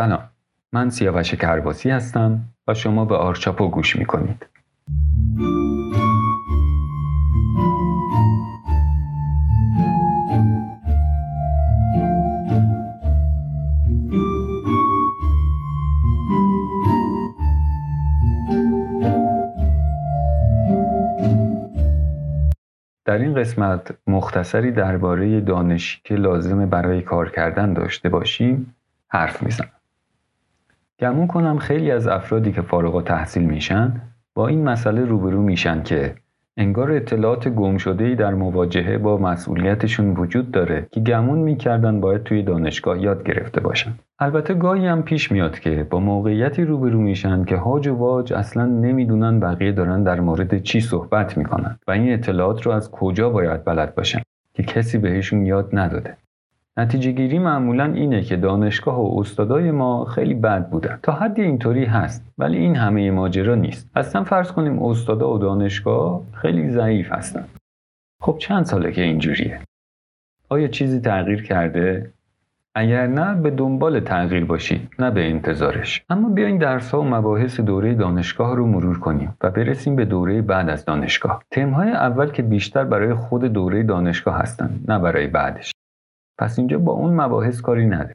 سلام. من سیاوش کرباسی هستم. و شما به آرچاپو گوش می‌کنید. در این قسمت مختصری درباره دانشی که لازمه برای کار کردن داشته باشیم حرف می‌زنم. گمون کنم خیلی از افرادی که فارغ تحصیل میشن با این مسئله روبرو میشن که انگار اطلاعات گم شده در مواجهه با مسئولیتشون وجود داره که گمون می‌کردن باید توی دانشگاه یاد گرفته باشن. البته گاهی هم پیش میاد که با موقعیتی روبرو میشن که هاج و واج اصلا نمی‌دونن بقیه دارن در مورد چی صحبت می‌کنن و این اطلاعات رو از کجا باید بلد باشن که کسی بهشون یاد نداده. نتیجه گیری معمولا اینه که دانشگاه و استادای ما خیلی بد بودن. تا حدی اینطوری هست ولی این همه ماجرا نیست. اصلا فرض کنیم استادا و دانشگاه خیلی ضعیف هستن. خب چند ساله که اینجوریه؟ آیا چیزی تغییر کرده؟ اگر نه به دنبال تغییر باشید نه به انتظارش. اما بیاین درس ها و مباحث دوره دانشگاه رو مرور کنیم و برسیم به دوره بعد از دانشگاه. تمهای اول که بیشتر برای خود دوره دانشگاه هستند نه برای بعدش. پس اینجا با اون مباحث کاری نده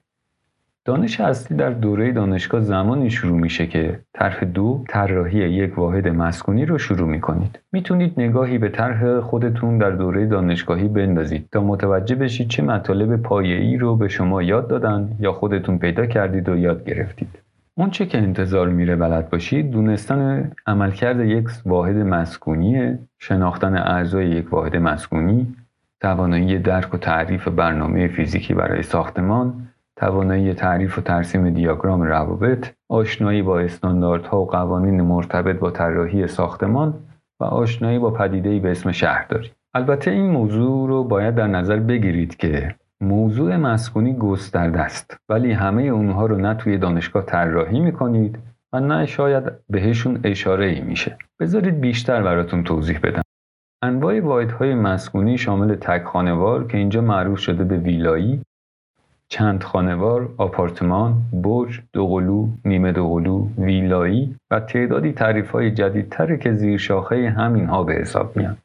دانش اصلی در دوره دانشگاه زمانی شروع میشه که طرح دو طراحی یک واحد مسکونی رو شروع می‌کنید. می‌تونید نگاهی به طرح خودتون در دوره دانشگاهی بندازید تا متوجه بشید چه مطالب پایه‌ای رو به شما یاد دادن یا خودتون پیدا کردید و یاد گرفتید. اون چه که انتظار میره بلد باشید دونستن عملکرد یک واحد مسکونی شناختن اعضای یک واحد مسکونی توانایی درک و تعریف برنامه فیزیکی برای ساختمان، توانایی تعریف و ترسیم دیاگرام روابط، آشنایی با استانداردها و قوانین مرتبط با طراحی ساختمان و آشنایی با پدیده‌ای به اسم شهرداری. البته این موضوع رو باید در نظر بگیرید که موضوع مسکونی گسترده است ولی همه اونها رو نه توی دانشگاه طراحی می‌کنید و نه شاید بهشون اشاره ای میشه. بذارید بیشتر براتون توضیح بدم. انواع واحدهای مسکونی شامل تک خانوار که اینجا معروف شده به ویلایی، چند خانوار، آپارتمان، برج، دوقلو، نیمه دوقلو، ویلایی و تعدادی تعریف های جدیدتر که زیر شاخه همین ها به حساب میان.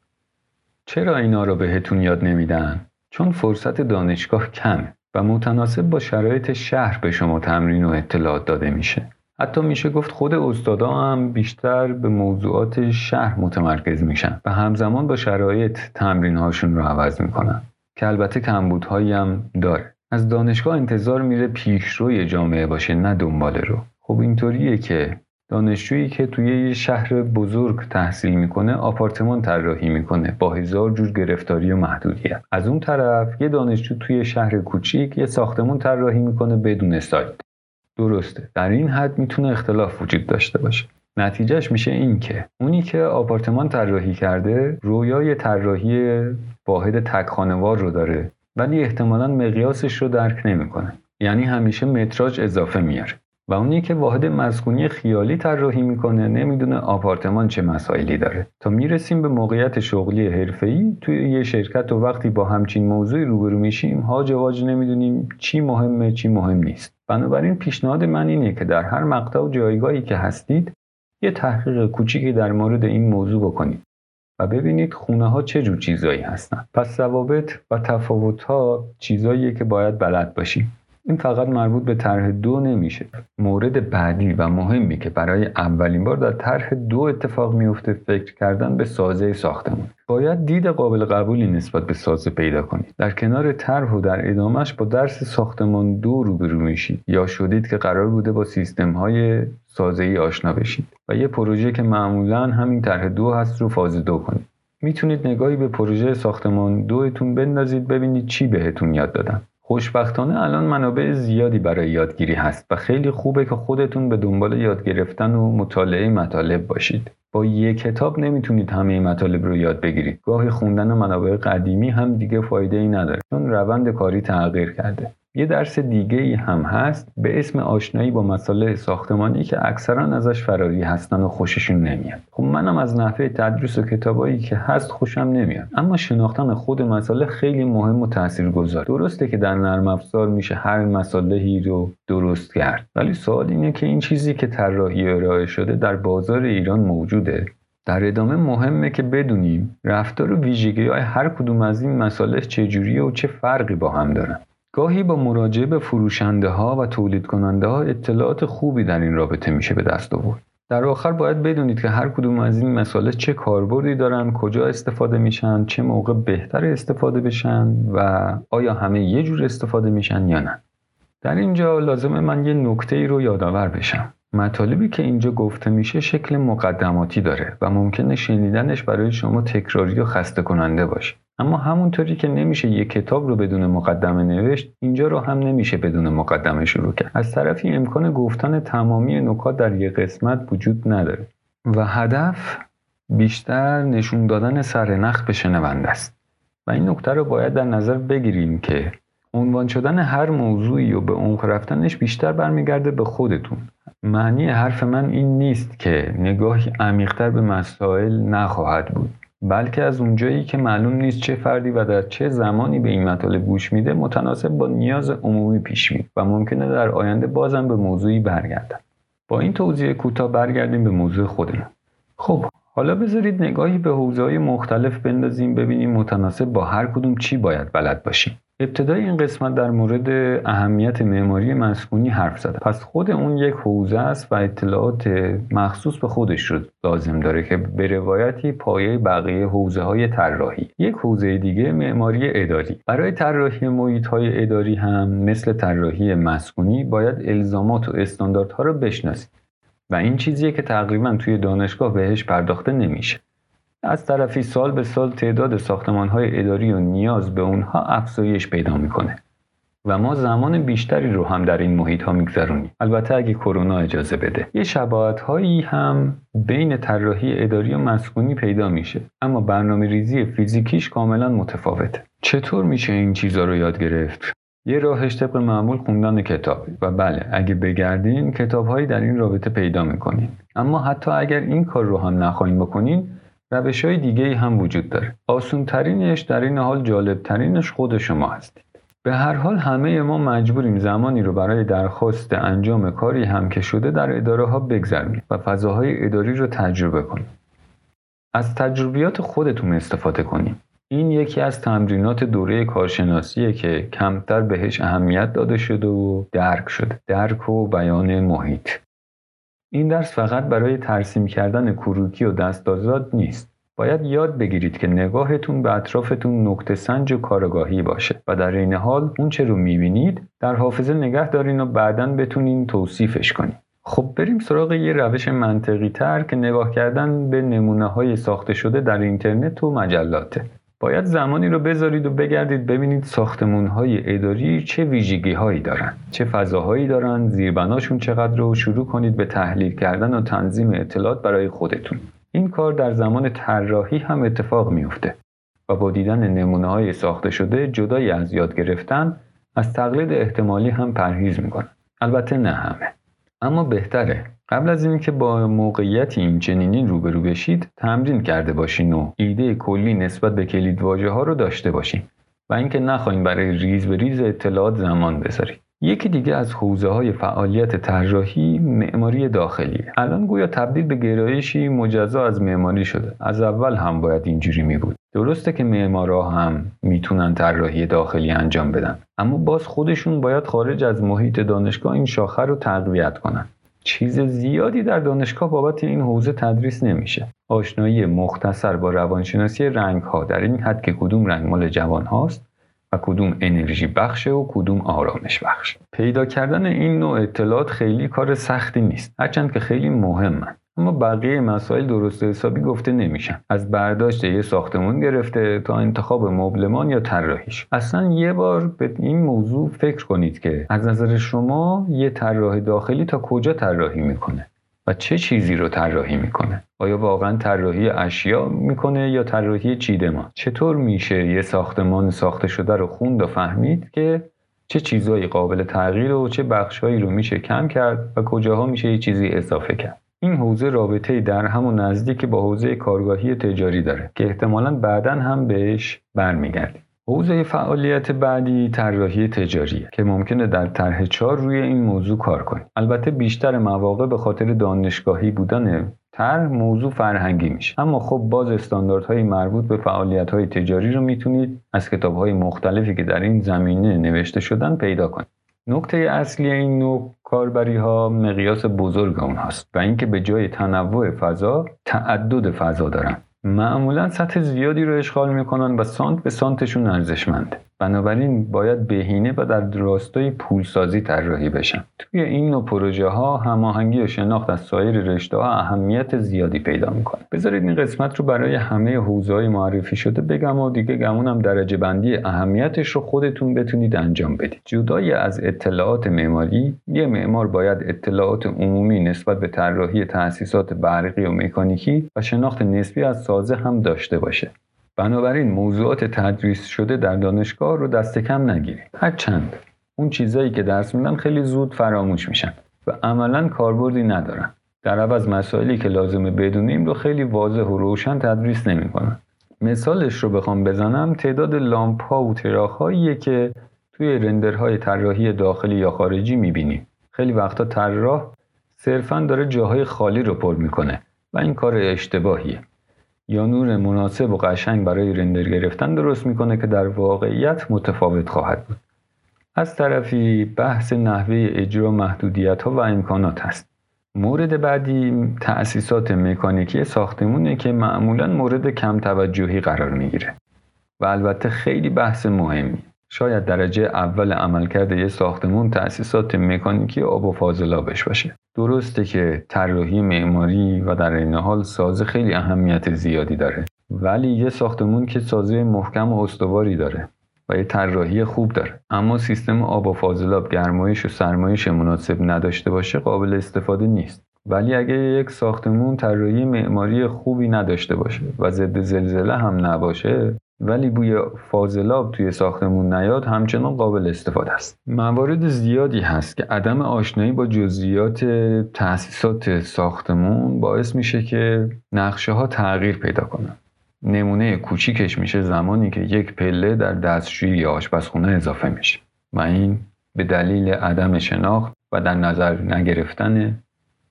چرا اینا رو بهتون یاد نمیدن؟ چون فرصت دانشگاه کمه و متناسب با شرایط شهر به شما تمرین و اطلاعات داده میشه. حتی میشه گفت خود استادا هم بیشتر به موضوعات شهر متمرکز میشن و همزمان با شرایط تمرین هاشون رو عوض می‌کنن. که البته کمبودهایی هم داره. از دانشگاه انتظار میره پیشروی جامعه باشه نه دنبال رو. خب اینطوریه که دانشجویی که توی یه شهر بزرگ تحصیل می‌کنه آپارتمان طراحی می‌کنه. با هزار جور گرفتاری و محدودیت. از اون طرف یه دانشجو توی شهر کوچیک یه ساختمون طراحی می‌کنه بدون سایت. درسته. در این حد می‌تونه اختلاف وجود داشته باشه. نتیجهش میشه این که اونی که آپارتمان طراحی کرده رویای طراحی واحد تک خانوار رو داره ولی احتمالا مقیاسش رو درک نمی‌کنه. یعنی همیشه متراژ اضافه میاره. و اونی که واحد مسکونی خیالی طراحی می‌کنه نمی‌دونه آپارتمان چه مسائلی داره. تا می‌رسیم به موقعیت شغلی حرفه‌ای توی یه شرکت و وقتی با همچین موضوعی روبرو میشیم هاج واج نمی‌دونیم چی مهمه چی مهم نیست. بنابراین پیشنهاد من اینه که در هر مقطع و جایگاهی که هستید یه تحقیق کوچیکی در مورد این موضوع بکنید و ببینید خونه ها چه جور چیزایی هستن. پس ضوابط و تفاوت ها چیزاییه که باید بلد باشیم. این فقط مربوط به طرح دو نمیشه. مورد بعدی و مهمی که برای اولین بار در طرح دو اتفاق میفته فکر کردن به سازه ساختمون باید دید قابل قبولی نسبت به سازه پیدا کنید. در کنار طرح و در ادامهش با درس ساختمان دو روبرو میشید یا شدید که قرار بوده با سیستم های سازه ای آشنا بشید و یه پروژه که معمولا همین طرح دو هست رو فاز دو کنید. می‌تونید نگاهی به پروژه ساختمان دوتون بندازید ببینید چی بهتون یاد دادن. خوشبختانه الان منابع زیادی برای یادگیری هست و خیلی خوبه که خودتون به دنبال یاد گرفتن و مطالعه مطالب باشید. با یک کتاب نمی‌تونید همه مطالب رو یاد بگیرید. گاهی خوندن منابع قدیمی هم دیگه فایده ای نداره چون روند کاری تغییر کرده. یه درس دیگه ای هم هست به اسم آشنایی با مسائل ساختمانی که اکثرا ازش فراری هستن و خوششون نمیاد. خب منم از نحوه تدریس و کتابایی که هست خوشم نمیاد. اما شناختن خود مسئله خیلی مهم و تاثیرگذار. درسته که در نرم افزار میشه هر مسئله رو درست کرد. ولی سوال اینه که این چیزی که طراحی ارائه شده در بازار ایران موجوده. در ادامه مهمه که بدونیم رفتار و ویژگی های هر کدوم از این مسائل چجوریه و چه فرقی با هم دارن. گاهی با مراجعه به فروشنده ها و تولید کننده ها اطلاعات خوبی در این رابطه میشه به دست آورد. در آخر باید بدونید که هر کدوم از این مسائل چه کاربردی دارن، کجا استفاده میشن، چه موقع بهتر استفاده بشن و آیا همه یه جور استفاده میشن یا نه. در اینجا لازمه من یه نکته ای رو یادآور بشم. مطالبی که اینجا گفته میشه شکل مقدماتی داره و ممکنه شنیدنش برای شما تکراری و خسته کننده باشه. اما همونطوری که نمیشه یک کتاب رو بدون مقدمه نوشت اینجا رو هم نمیشه بدون مقدمه شروع کرد. از طرفی امکان گفتن تمامی نکات در یک قسمت وجود نداره و هدف بیشتر نشون دادن سرنخ به شنونده است. و این نکته رو باید در نظر بگیریم که عنوان شدن هر موضوعی و به عمق رفتنش بیشتر برمیگرده به خودتون. معنی حرف من این نیست که نگاهی عمیقتر به مسائل نخواهد بود. بلکه از اونجایی که معلوم نیست چه فردی و در چه زمانی به این مطالب گوش میده متناسب با نیاز عمومی پیش میره و ممکنه در آینده بازم به موضوعی برگردن با این توضیح کوتاه برگردیم به موضوع خودمون. خب حالا بذارید نگاهی به حوزه های مختلف بندازیم ببینیم متناسب با هر کدوم چی باید بلد باشیم. ابتدای این قسمت در مورد اهمیت معماری مسکونی حرف زده پس خود اون یک حوزه است و اطلاعات مخصوص به خودش رو لازم داره که به روایتی پایه بقیه حوزه های طراحی. یک حوزه دیگه معماری اداری. برای طراحی محیط های اداری هم مثل طراحی مسکونی باید الزامات و استانداردها رو بشناسید و این چیزیه که تقریبا توی دانشگاه بهش پرداخته نمیشه. از طرفی سال به سال تعداد ساختمان های اداری و نیاز به اونها افزایش پیدا می‌کنه. و ما زمان بیشتری رو هم در این محیط ها میگذرونیم. البته اگه کرونا اجازه بده. یه شباهت هایی هم بین طراحی اداری و مسکونی پیدا میشه. اما برنامه ریزی فیزیکیش کاملا متفاوته. چطور میشه این چیزا رو یاد گرفت؟ یه راهش طبق معمول خوندن کتاب. و بله اگه بگردین کتابهایی در این رابطه پیدا می‌کنین. اما حتی اگر این کار رو هم نخواهیم بکنین روش های دیگه هم وجود داره. آسون ترینش در این حال جالب ترینش خود شما هستید به هر حال همه ما مجبوریم زمانی رو برای درخواست انجام کاری هم که شده در اداره ها بگذرونیم و فضاهای اداری رو تجربه کنیم. از تجربیات خودتون استفاده کنیم. این یکی از تمرینات دوره کارشناسیه که کمتر بهش اهمیت داده شده و درک شده درک و بیان محیط این درس فقط برای ترسیم کردن کروکی و دستازاد نیست. باید یاد بگیرید که نگاهتون به اطرافتون نقطه سنج و کارگاهی باشه و در این حال اون چه رو می‌بینید در حافظه نگه دارین و بعدا بتونین توصیفش کنید. خب بریم سراغ یه روش منطقی تر که نگاه کردن به نمونه های ساخته شده در اینترنت و مجلاته. باید زمانی رو بذارید و بگردید ببینید ساختمون های اداری چه ویژگی هایی دارن چه فضاهایی دارن زیربناشون چقدر رو شروع کنید به تحلیل کردن و تنظیم اطلاعات برای خودتون. این کار در زمان طراحی هم اتفاق میفته و با دیدن نمونه های ساخته شده جدای از یاد گرفتن از تقلید احتمالی هم پرهیز می‌کنن البته نه همه. اما بهتره. قبل از اینکه با موقعیتی این چنینی روبرو بشید تمرین کرده باشین و ایده کلی نسبت به کلید ها رو داشته باشین و اینکه نخواهیم برای ریز به ریز اطلاعات زمان بذارید. یکی دیگه از حوزه های فعالیت طراحی معماری داخلی الان گویا تبدیل به گرایشی مجزا از معماری شده. از اول هم باید اینجوری می بود درسته که معمارا هم می‌تونن طراحی داخلی انجام بدن. اما باز خودشون باید خارج از محیط دانشگاه این شاخه رو تقویت کنن. چیز زیادی در دانشگاه بابت این حوزه تدریس نمیشه. آشنایی مختصر با روانشناسی رنگ ها در این حد که کدوم رنگ مال جوان هاست و کدوم انرژی بخشه و کدوم آرامش بخش پیدا کردن این نوع اطلاعات خیلی کار سختی نیست. هرچند که خیلی مهمن. اما بقیه مسائل درست حسابی گفته نمیشن. از برداشت یه ساختمون گرفته تا انتخاب مبلمان یا طراحیش. اصلا یه بار به این موضوع فکر کنید که از نظر شما یه طراح داخلی تا کجا طراحی می‌کنه و چه چیزی رو طراحی می‌کنه؟ آیا واقعا طراحی اشیا می‌کنه یا طراحی چیدمان چطور میشه یه ساختمان ساخته شده رو خوند و فهمید که چه چیزهایی قابل تغییر و چه بخشهایی رو میشه کم کرد و کجاها میشه یه چیزی اضافه کرد؟ این حوزه رابطه در همون نزدیک با حوزه کارگاهی تجاری داره که احتمالا بعدا هم بهش برمیگردیم. حوزه فعالیت بعدی طراحی تجاریه که ممکنه در طرح چار روی این موضوع کار کنیم البته بیشتر مواقع به خاطر دانشگاهی بودن طرح موضوع فرهنگی میشه. اما خب باز استانداردهای مربوط به فعالیت تجاری رو می‌تونید از کتابهای مختلفی که در این زمینه نوشته شدن پیدا کنید. نکته اصلی این نوع کاربری ها مقیاس بزرگ اونهاست و اینکه به جای تنوع فضا تعدد فضا دارن. معمولا سطح زیادی رو اشغال می‌کنن و سانت به سانتشون ارزشمنده. بنابراین باید بهینه و در راستای پولسازی طراحی بشن. توی این نوع پروژه ها هماهنگی و شناخت از سایر رشته ها اهمیت زیادی پیدا می‌کنه. بذارید این قسمت رو برای همه حوزه های معرفی شده بگم و دیگه گمونم درجه بندی اهمیتش رو خودتون بتونید انجام بدید. جدای از اطلاعات معماری یه معمار باید اطلاعات عمومی نسبت به طراحی تأسیسات برقی و مکانیکی و شناخت نسبی از سازه هم داشته باشه. بنابراین موضوعات تدریس شده در دانشگاه رو دست کم نگیرید. هرچند اون چیزایی که درس میدن خیلی زود فراموش میشن و عملا کاربردی ندارن. در عوض مسائلی که لازمه بدونیم رو خیلی واضح و روشن تدریس نمی‌کنن. مثالش رو بخوام بزنم تعداد لامپ ها و تراخ که توی رندرهای طراحی داخلی یا خارجی می‌بینیم. خیلی وقتا طراح صرفا داره جاهای خالی رو پر می‌کنه و این کار اشتباهیه. یا نور مناسب و قشنگ برای رندر گرفتن درست می‌کنه که در واقعیت متفاوت خواهد بود. از طرفی بحث نحوه اجرا محدودیت ها و امکانات هست. مورد بعدی تأسیسات مکانیکی ساختمونه که معمولا مورد کم توجهی قرار می‌گیره و البته خیلی بحث مهمی. شاید درجه اول عملکرد یه ساختمون تأسیسات مکانیکی آب و فاضلابش باشه. درسته که طراحی معماری و در این حال سازه خیلی اهمیت زیادی داره. ولی یه ساختمون که سازه محکم و استواری داره و یه طراحی خوب داره. اما سیستم آب و فاضلاب گرمایش و سرمایش مناسب نداشته باشه قابل استفاده نیست. ولی اگه یک ساختمون طراحی معماری خوبی نداشته باشه و ضد زلزله هم نباشه ولی بوی فاضلاب توی ساختمون نیاد همچنان قابل استفاده است. موارد زیادی هست که عدم آشنایی با جزئیات تأسیسات ساختمون باعث میشه که نقشه ها تغییر پیدا کنن. نمونه کوچیکش میشه زمانی که یک پله در دستشویی یا آشپزخونه اضافه میشه و این به دلیل عدم شناخت و در نظر نگرفتن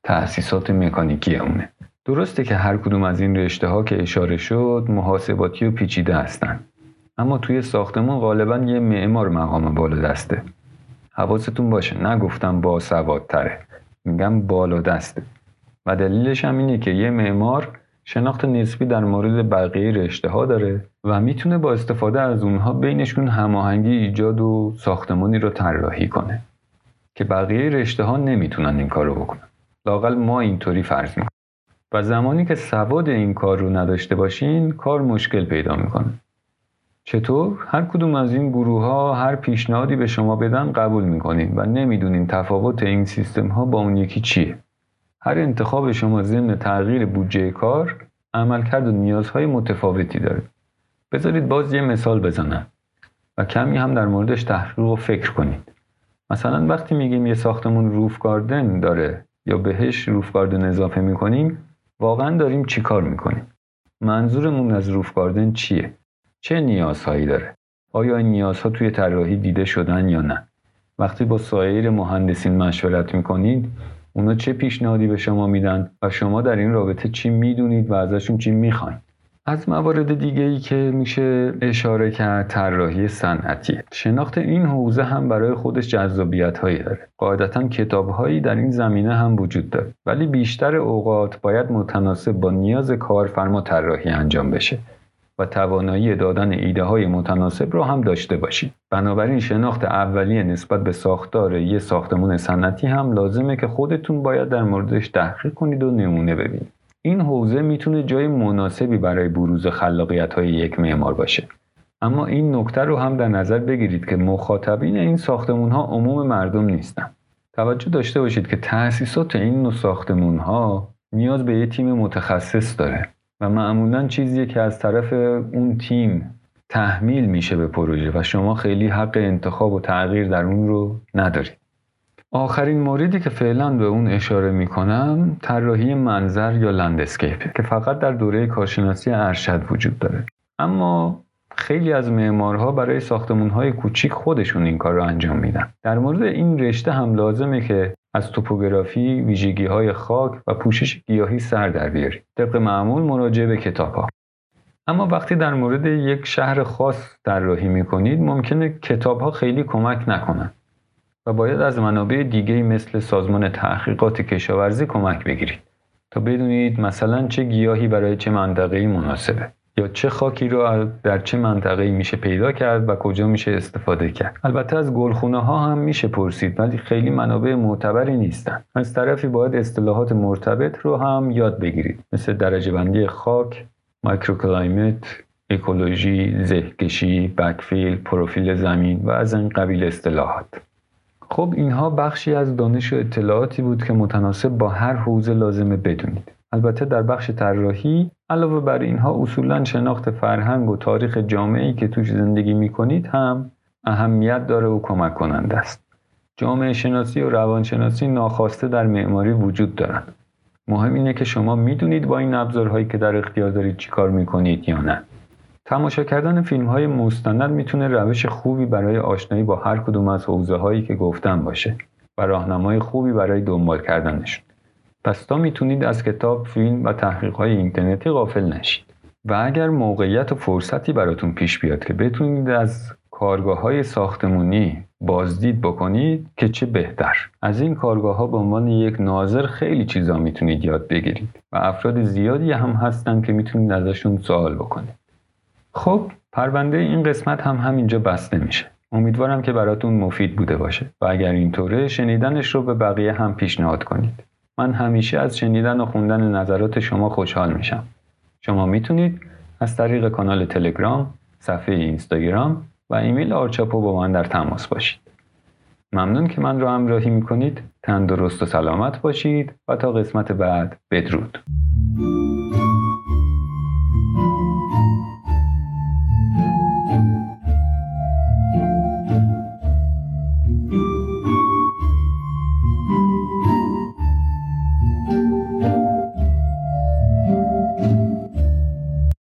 تأسیسات مکانیکی اونه. درسته که هر کدوم از این رشته ها که اشاره شد محاسباتی و پیچیده هستند اما توی ساختمون غالبا یه معمار مقام بالا دسته. حواستون باشه نگفتم با سوادتره. میگم بالا دسته. و دلیلش هم اینه که یه معمار شناخت نسبی در مورد بقیه رشته ها داره و می‌تونه با استفاده از اونها بینشون هماهنگی ایجاد و ساختمانی رو طراحی کنه. که بقیه رشته ها نمی‌تونن این کارو بکنن. لاقل ما اینطوری فرض می‌کنیم. و زمانی که سواد این کار رو نداشته باشین کار مشکل پیدا می‌کنه. چطور؟ هر کدوم از این گروه ها هر پیشنهادی به شما بدن قبول می‌کنین و نمی‌دونین تفاوت این سیستم ها با اون یکی چیه. هر انتخاب شما ضمن تغییر بودجه کار عملکرد و نیازهای متفاوتی داره. بذارید باز یه مثال بزنم و کمی هم در موردش تحقیق و فکر کنید. مثلا وقتی میگیم یه ساختمون روف گاردن داره یا بهش روف گاردن اضافه می‌کنیم واقعا داریم چی کار می‌کنیم؟ منظورمون از روف گاردن چیه؟ چه نیازهایی داره؟ آیا این نیازها توی طراحی دیده شدن یا نه؟ وقتی با سایر مهندسین مشورت می‌کنید اونا چه پیشنهادی به شما میدن و شما در این رابطه چی می‌دونید و ازشون چی می‌خواین؟ از موارد دیگه ای که میشه اشاره کرد طراحی صنعتی شناخت این حوزه هم برای خودش جذابیت هایی داره قاعدتا کتاب هایی در این زمینه هم وجود داره ولی بیشتر اوقات باید متناسب با نیاز کارفرما طراحی انجام بشه و توانایی دادن ایده های متناسب رو هم داشته باشید. بنابراین شناخت اولیه نسبت به ساختار یه ساختمون صنعتی هم لازمه که خودتون باید در موردش تحقیق کنید و نمونه ببینید. این حوزه می‌تونه جای مناسبی برای بروز خلاقیت های یک معمار باشه. اما این نکته رو هم در نظر بگیرید که مخاطبین این ساختمون ها عموم مردم نیستن. توجه داشته باشید که تأسیسات این نوع ساختمون ها نیاز به یه تیم متخصص داره و معمولا چیزیه که از طرف اون تیم تحمیل میشه به پروژه و شما خیلی حق انتخاب و تغییر در اون رو ندارید. آخرین موردی که فعلا به اون اشاره می‌کنم طراحی منظر یا لندسکیپ که فقط در دوره کارشناسی ارشد وجود داره اما خیلی از معمارها برای ساختمانهای کوچیک خودشون این کار رو انجام میدن در مورد این رشته هم لازمه که از توپوگرافی، ویژگی های خاک و پوشش گیاهی سر در بیارید. طبق معمول مراجعه به کتاب ها. اما وقتی در مورد یک شهر خاص طراحی می‌کنید ممکنه کتاب ها خیلی کمک نکنن باید از منابع دیگه مثل سازمان تحقیقات کشاورزی کمک بگیرید تا بدونید مثلا چه گیاهی برای چه منطقه‌ای مناسبه یا چه خاکی رو در چه منطقه میشه پیدا کرد و کجا میشه استفاده کرد. البته از گلخونه ها هم میشه پرسید ولی خیلی منابع معتبری نیستن. از طرفی باید اصطلاحات مرتبط رو هم یاد بگیرید. مثل درجه بندی خاک microclimate اکولوژی زهکشی backfill پروفیل زمین و از این قبیل اصطلاحات. خب اینها بخشی از دانش و اطلاعاتی بود که متناسب با هر حوزه لازمه بدونید البته در بخش طراحی علاوه بر اینها اصولا شناخت فرهنگ و تاریخ جامعه‌ای که توش زندگی می‌کنید هم اهمیت داره و کمک کننده است. جامعه شناسی و روانشناسی ناخواسته در معماری وجود دارند. مهم اینه که شما می‌دونید با این ابزارهایی که در اختیار دارید چیکار می‌کنید یا نه. تماشا کردن فیلم های مستند می‌تونه روش خوبی برای آشنایی با هر کدوم از حوزه هایی که گفتم باشه و راهنمای خوبی برای دنبال کردنشون. پس تا می‌تونید از کتاب، فیلم و تحقیق های اینترنتی غافل نشید. و اگر موقعیت و فرصتی براتون پیش بیاد که بتونید از کارگاه های ساختمونی بازدید بکنید که چه بهتر از این کارگاه ها به عنوان یک ناظر خیلی چیزا می‌تونید یاد بگیرید و افراد زیادی هم هستن که می‌تونید ازشون سوال بکنید خب پرونده این قسمت هم همینجا بسته میشه امیدوارم که براتون مفید بوده باشه و اگر اینطوره شنیدنش رو به بقیه هم پیشنهاد کنید من همیشه از شنیدن و خوندن نظرات شما خوشحال میشم. شما می‌تونید از طریق کانال تلگرام، صفحه اینستاگرام و ایمیل آرچاپو با من در تماس باشید. ممنون که من را همراهی می‌کنید. تندرست و سلامت باشید و تا قسمت بعد بدرود.